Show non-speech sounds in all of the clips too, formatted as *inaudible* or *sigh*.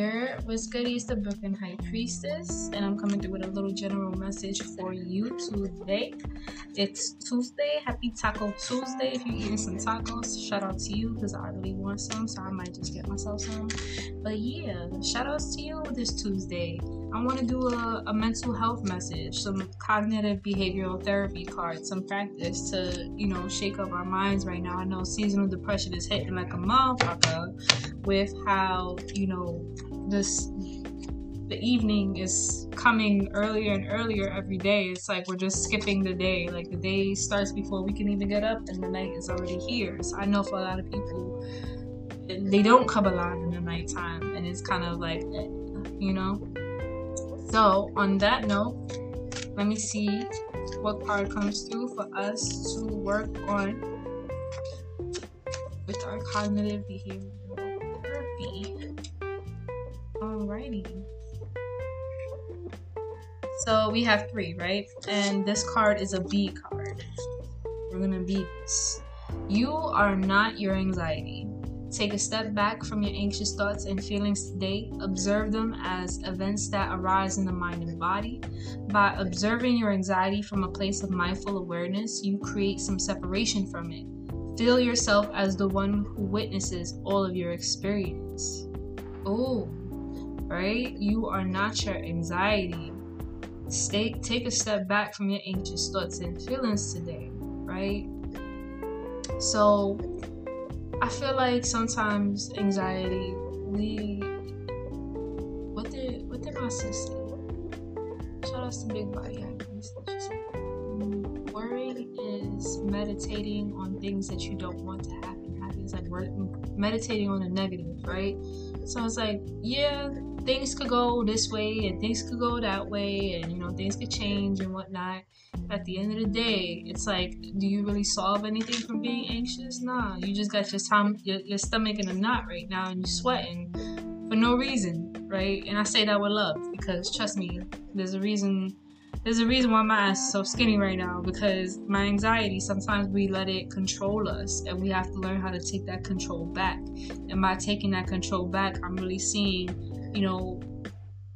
Your what's good the Brooklyn High Priestess, and I'm coming through with a little general message for you today. It's Tuesday. Happy Taco Tuesday. If you're eating some tacos, shout out to you because I really want some, so I might just get myself some. But yeah, shout outs to you this Tuesday. I want to do a, a mental health message, some cognitive behavioral therapy cards, some practice to, you know, shake up our minds right now. I know seasonal depression is hitting like a motherfucker with how, you know, this the evening is coming earlier and earlier every day. It's like we're just skipping the day. Like the day starts before we can even get up and the night is already here. So I know for a lot of people they don't come alive in the nighttime and it's kind of like eh, you know so, on that note, let me see what card comes through for us to work on with our cognitive behavioral therapy. Alrighty. So we have three, right? And this card is a B card. We're gonna beat this. You are not your anxiety. Take a step back from your anxious thoughts and feelings today. Observe them as events that arise in the mind and body. By observing your anxiety from a place of mindful awareness, you create some separation from it. Feel yourself as the one who witnesses all of your experience. Oh, right? You are not your anxiety. Stay, take a step back from your anxious thoughts and feelings today, right? So, I feel like sometimes anxiety, we what did what my sister Shout out to Big Body mm, Worrying is meditating on things that you don't want to happen. Is like meditating on the negative, right? So it's like, yeah, things could go this way and things could go that way, and you know, things could change and whatnot at the end of the day, it's like, do you really solve anything from being anxious? Nah, you just got your time, your, your stomach in a knot right now, and you're sweating for no reason, right? And I say that with love because trust me, there's a reason. There's a reason why my ass is so skinny right now because my anxiety sometimes we let it control us and we have to learn how to take that control back. And by taking that control back, I'm really seeing, you know,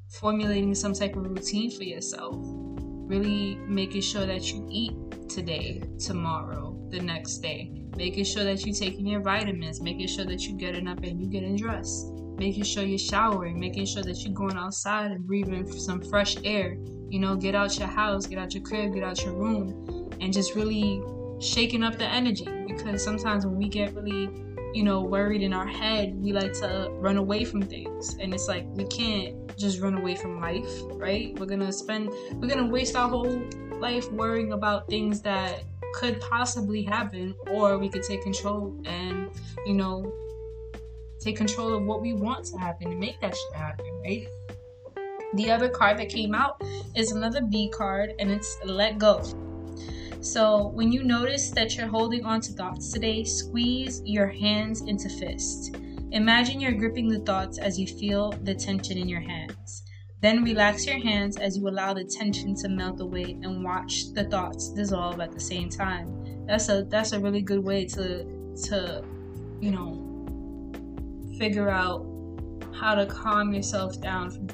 formulating some type of routine for yourself. Really making sure that you eat today, tomorrow, the next day, making sure that you're taking your vitamins, making sure that you're getting up and you're getting dressed, making sure you're showering, making sure that you're going outside and breathing some fresh air. You know, get out your house, get out your crib, get out your room, and just really shaking up the energy because sometimes when we get really you know, worried in our head, we like to run away from things. And it's like we can't just run away from life, right? We're gonna spend, we're gonna waste our whole life worrying about things that could possibly happen, or we could take control and, you know, take control of what we want to happen and make that shit happen, right? The other card that came out is another B card, and it's Let Go. So, when you notice that you're holding on to thoughts today, squeeze your hands into fists. Imagine you're gripping the thoughts as you feel the tension in your hands. Then relax your hands as you allow the tension to melt away and watch the thoughts dissolve at the same time. That's a that's a really good way to to you know figure out how to calm yourself down from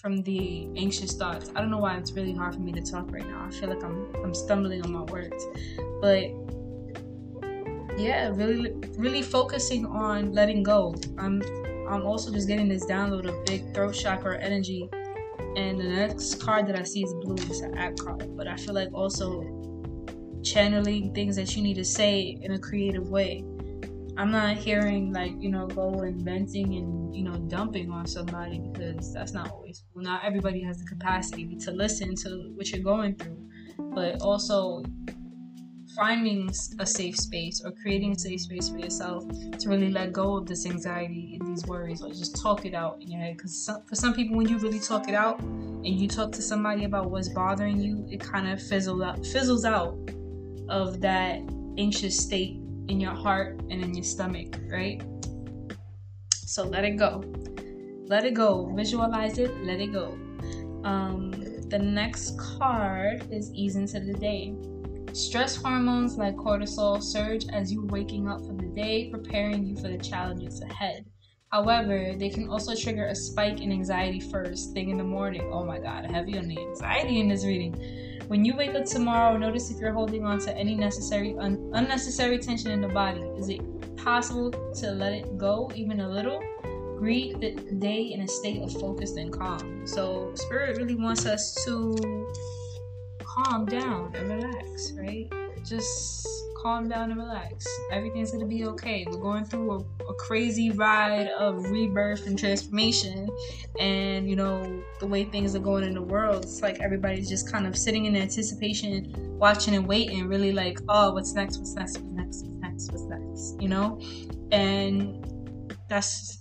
from the anxious thoughts. I don't know why it's really hard for me to talk right now. I feel like I'm I'm stumbling on my words. But yeah, really really focusing on letting go. I'm I'm also just getting this download of big throat chakra energy. And the next card that I see is blue. It's an app card. But I feel like also channeling things that you need to say in a creative way. I'm not hearing like you know go and venting and you know dumping on somebody because that's not always. Not everybody has the capacity to listen to what you're going through, but also finding a safe space or creating a safe space for yourself to really let go of this anxiety and these worries or just talk it out in your head because for some people when you really talk it out and you talk to somebody about what's bothering you it kind of fizzles out fizzles out of that anxious state in your heart and in your stomach, right? So let it go. Let it go. Visualize it. Let it go. Um, the next card is ease into the day. Stress hormones like cortisol surge as you're waking up for the day, preparing you for the challenges ahead. However, they can also trigger a spike in anxiety first thing in the morning. Oh my god, heavy on the anxiety in this reading. When you wake up tomorrow, notice if you're holding on to any necessary un- unnecessary tension in the body. Is it possible to let it go even a little? Greet the day in a state of focus and calm. So, Spirit really wants us to calm down and relax, right? Just calm down and relax. Everything's gonna be okay. We're going through a, a, crazy ride of rebirth and transformation, and you know the way things are going in the world. It's like everybody's just kind of sitting in anticipation, watching and waiting. Really like, oh, what's next? What's next? What's next? What's next? What's next? You know, and that's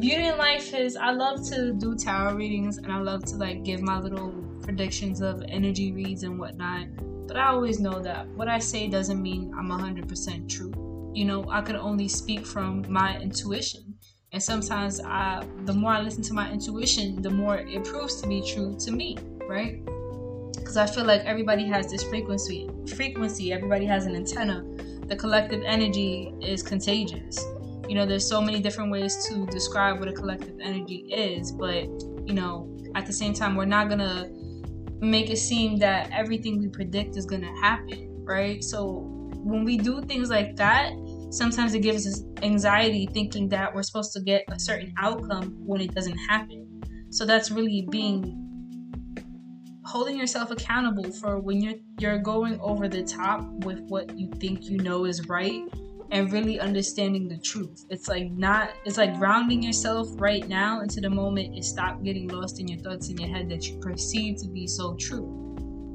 beauty in life is I love to do tarot readings and I love to like give my little predictions of energy reads and whatnot but I always know that what I say doesn't mean I'm 100% true. You know, I can only speak from my intuition. And sometimes I the more I listen to my intuition, the more it proves to be true to me, right? Because I feel like everybody has this frequency. Frequency, everybody has an antenna. The collective energy is contagious. You know, there's so many different ways to describe what a collective energy is, but you know, at the same time, we're not gonna make it seem that everything we predict is gonna happen, right? So when we do things like that, sometimes it gives us anxiety thinking that we're supposed to get a certain outcome when it doesn't happen. So that's really being holding yourself accountable for when you're you're going over the top with what you think you know is right and really understanding the truth. It's like not it's like grounding yourself right now into the moment and stop getting lost in your thoughts in your head that you perceive to be so true.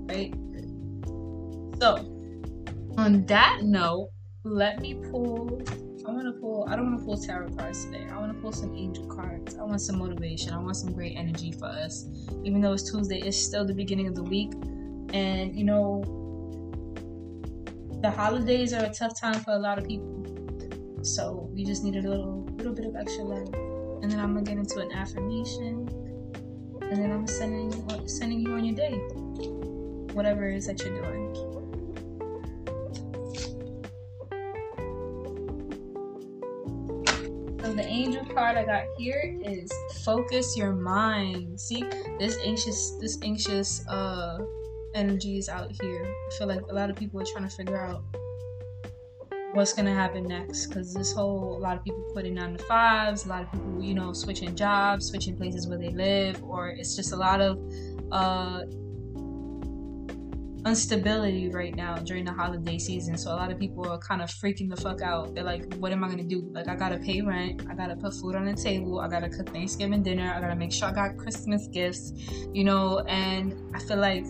Right? So on that note, let me pull I want to pull I don't want to pull tarot cards today. I want to pull some angel cards. I want some motivation. I want some great energy for us. Even though it's Tuesday, it's still the beginning of the week. And you know, the holidays are a tough time for a lot of people. So we just needed a little little bit of extra love. And then I'm gonna get into an affirmation. And then I'm sending sending you on your day. Whatever it is that you're doing. So the angel card I got here is focus your mind. See this anxious this anxious uh energies out here. I feel like a lot of people are trying to figure out what's gonna happen next because this whole a lot of people quitting nine to fives, a lot of people you know switching jobs, switching places where they live, or it's just a lot of uh, instability right now during the holiday season. So a lot of people are kind of freaking the fuck out. They're like, what am I gonna do? Like I gotta pay rent, I gotta put food on the table, I gotta cook Thanksgiving dinner, I gotta make sure I got Christmas gifts, you know, and I feel like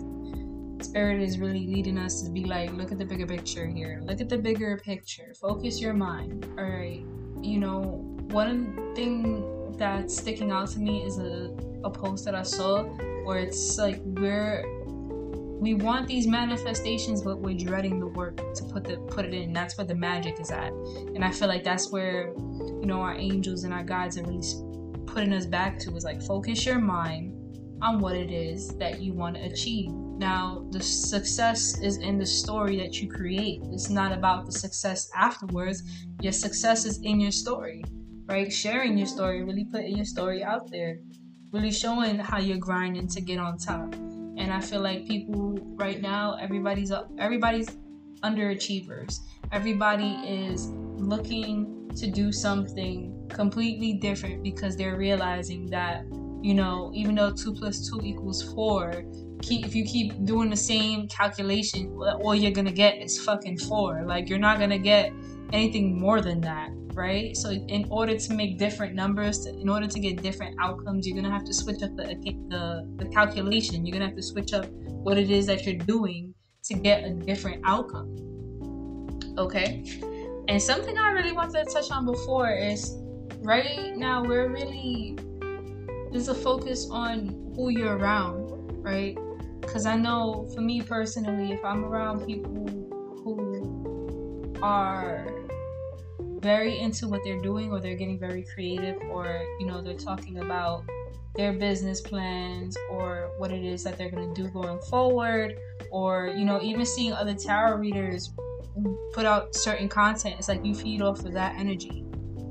Spirit is really leading us to be like, look at the bigger picture here. Look at the bigger picture. Focus your mind. All right. You know, one thing that's sticking out to me is a, a post that I saw where it's like we're we want these manifestations but we're dreading the work to put the put it in that's where the magic is at and i feel like that's where you know our angels and our guides are really putting us back to is like focus your mind on what it is that you want to achieve now, the success is in the story that you create. It's not about the success afterwards. Your success is in your story, right? Sharing your story, really putting your story out there, really showing how you're grinding to get on top. And I feel like people right now, everybody's everybody's underachievers. Everybody is looking to do something completely different because they're realizing that you know even though two plus two equals four keep if you keep doing the same calculation, all you're gonna get is fucking four. Like you're not gonna get anything more than that, right? So in order to make different numbers, in order to get different outcomes, you're gonna have to switch up the the, the calculation. You're gonna have to switch up what it is that you're doing to get a different outcome. Okay. And something I really wanted to touch on before is right now we're really there's a focus on who you're around, right? Because I know for me personally, if I'm around people who are very into what they're doing or they're getting very creative or, you know, they're talking about their business plans or what it is that they're going to do going forward or, you know, even seeing other tarot readers put out certain content, it's like you feed off of that energy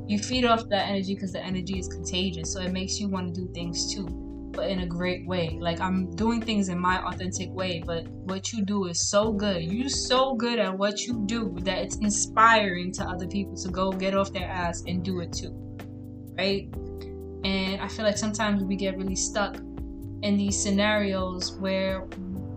you feed off that energy because the energy is contagious. So it makes you want to do things too, but in a great way. Like I'm doing things in my authentic way, but what you do is so good. You're so good at what you do that it's inspiring to other people to go get off their ass and do it too. Right? And I feel like sometimes we get really stuck in these scenarios where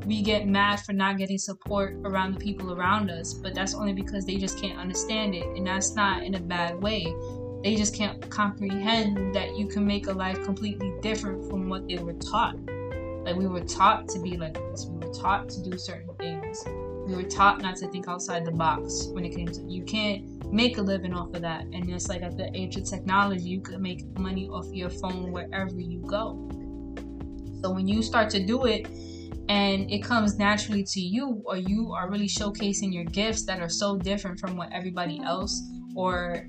we get mad for not getting support around the people around us, but that's only because they just can't understand it. And that's not in a bad way. They just can't comprehend that you can make a life completely different from what they were taught. Like we were taught to be like this, we were taught to do certain things. We were taught not to think outside the box when it came to you can't make a living off of that. And it's like at the age of technology, you could make money off your phone wherever you go. So when you start to do it and it comes naturally to you, or you are really showcasing your gifts that are so different from what everybody else, or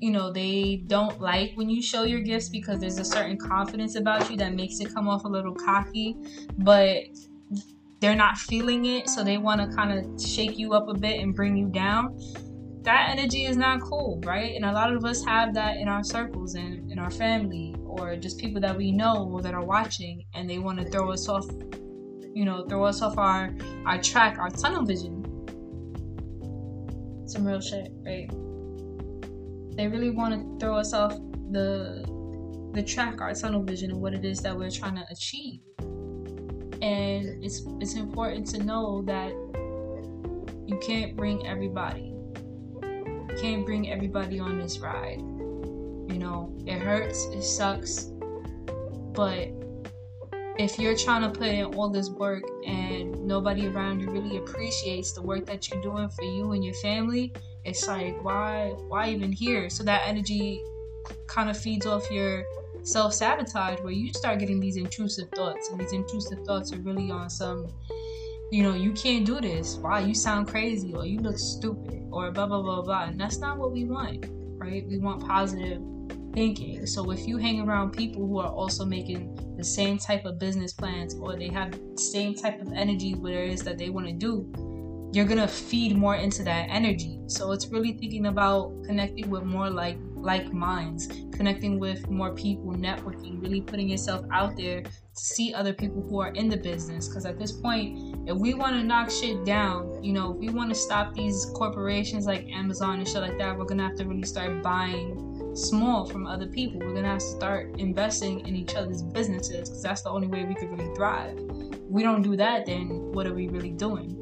you know, they don't like when you show your gifts because there's a certain confidence about you that makes it come off a little cocky, but they're not feeling it, so they want to kind of shake you up a bit and bring you down. That energy is not cool, right? And a lot of us have that in our circles and in our family or just people that we know that are watching and they want to throw us off you know throw us off our our track our tunnel vision some real shit right they really want to throw us off the the track our tunnel vision and what it is that we're trying to achieve. And it's it's important to know that you can't bring everybody. You can't bring everybody on this ride. You know, it hurts, it sucks, but if you're trying to put in all this work and nobody around you really appreciates the work that you're doing for you and your family, it's like why why even here? So that energy kind of feeds off your self sabotage where you start getting these intrusive thoughts and these intrusive thoughts are really on some you know, you can't do this. Wow, you sound crazy or you look stupid or blah blah blah blah. And that's not what we want, right? We want positive thinking. So if you hang around people who are also making the same type of business plans or they have the same type of energy where it is that they want to do, you're gonna feed more into that energy. So it's really thinking about connecting with more like like minds, connecting with more people, networking, really putting yourself out there to see other people who are in the business. Because at this point, if we want to knock shit down, you know, if we want to stop these corporations like Amazon and shit like that, we're gonna have to really start buying small from other people. We're gonna have to start investing in each other's businesses because that's the only way we could really thrive. If we don't do that, then what are we really doing?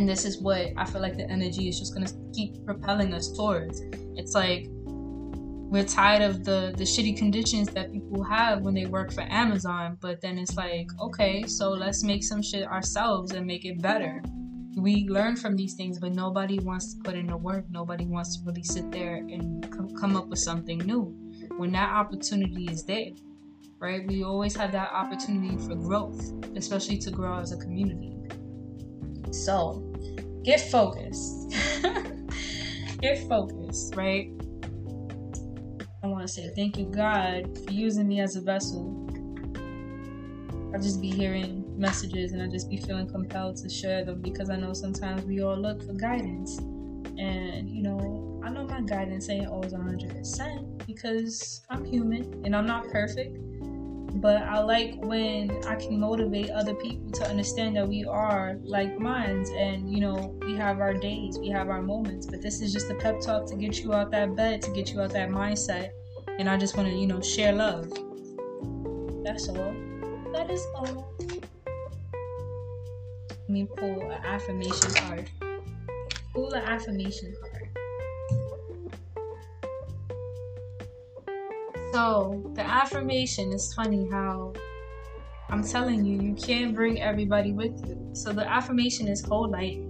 And this is what I feel like the energy is just gonna keep propelling us towards. It's like we're tired of the the shitty conditions that people have when they work for Amazon, but then it's like, okay, so let's make some shit ourselves and make it better we learn from these things, but nobody wants to put in the work. Nobody wants to really sit there and come up with something new when that opportunity is there, right? We always have that opportunity for growth, especially to grow as a community. So, get focused. *laughs* get focused, right? I want to say thank you, God, for using me as a vessel. I just be hearing messages and I just be feeling compelled to share them because I know sometimes we all look for guidance. And, you know, I know my guidance ain't always 100% because I'm human and I'm not perfect. But I like when I can motivate other people to understand that we are like minds and, you know, we have our days, we have our moments. But this is just a pep talk to get you out that bed, to get you out that mindset. And I just want to, you know, share love. That's all. That is all. Let me pull an affirmation card. Pull an affirmation card. So, the affirmation is funny how I'm telling you, you can't bring everybody with you. So, the affirmation is hold light.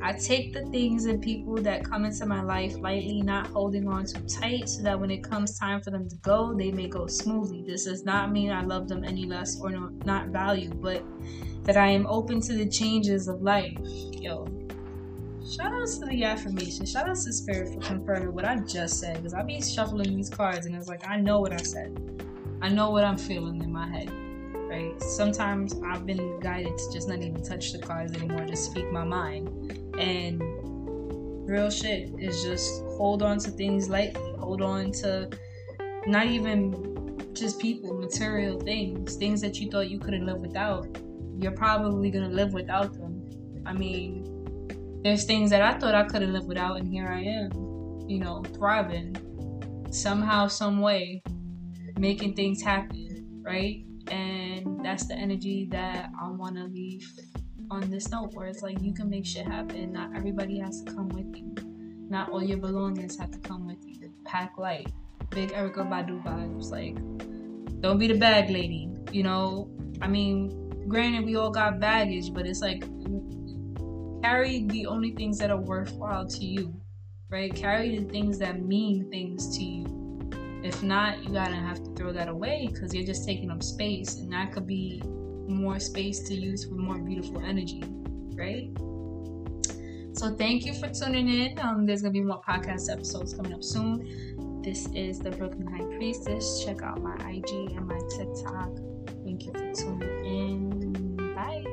I take the things and people that come into my life lightly, not holding on too tight, so that when it comes time for them to go, they may go smoothly. This does not mean I love them any less or not value, but that I am open to the changes of life. Yo, shout out to the affirmation. Shout out to Spirit for confirming what I just said because I be shuffling these cards and it's like I know what I said. I know what I'm feeling in my head. Right? Sometimes I've been guided to just not even touch the cards anymore, just speak my mind. And real shit is just hold on to things lightly hold on to not even just people, material things, things that you thought you couldn't live without. You're probably gonna live without them. I mean, there's things that I thought I couldn't live without, and here I am, you know, thriving somehow, some way, making things happen, right? And that's the energy that I want to leave on this note, where it's like you can make shit happen. Not everybody has to come with you. Not all your belongings have to come with you. Pack light. Big Erykah Badu vibes. Like, don't be the bag lady. You know, I mean, granted, we all got baggage, but it's like carry the only things that are worthwhile to you, right? Carry the things that mean things to you. If not, you gotta have to throw that away because you're just taking up space, and that could be more space to use for more beautiful energy, right? So thank you for tuning in. Um, there's gonna be more podcast episodes coming up soon. This is the Brooklyn High Priestess. Check out my IG and my TikTok. Thank you for tuning in. Bye.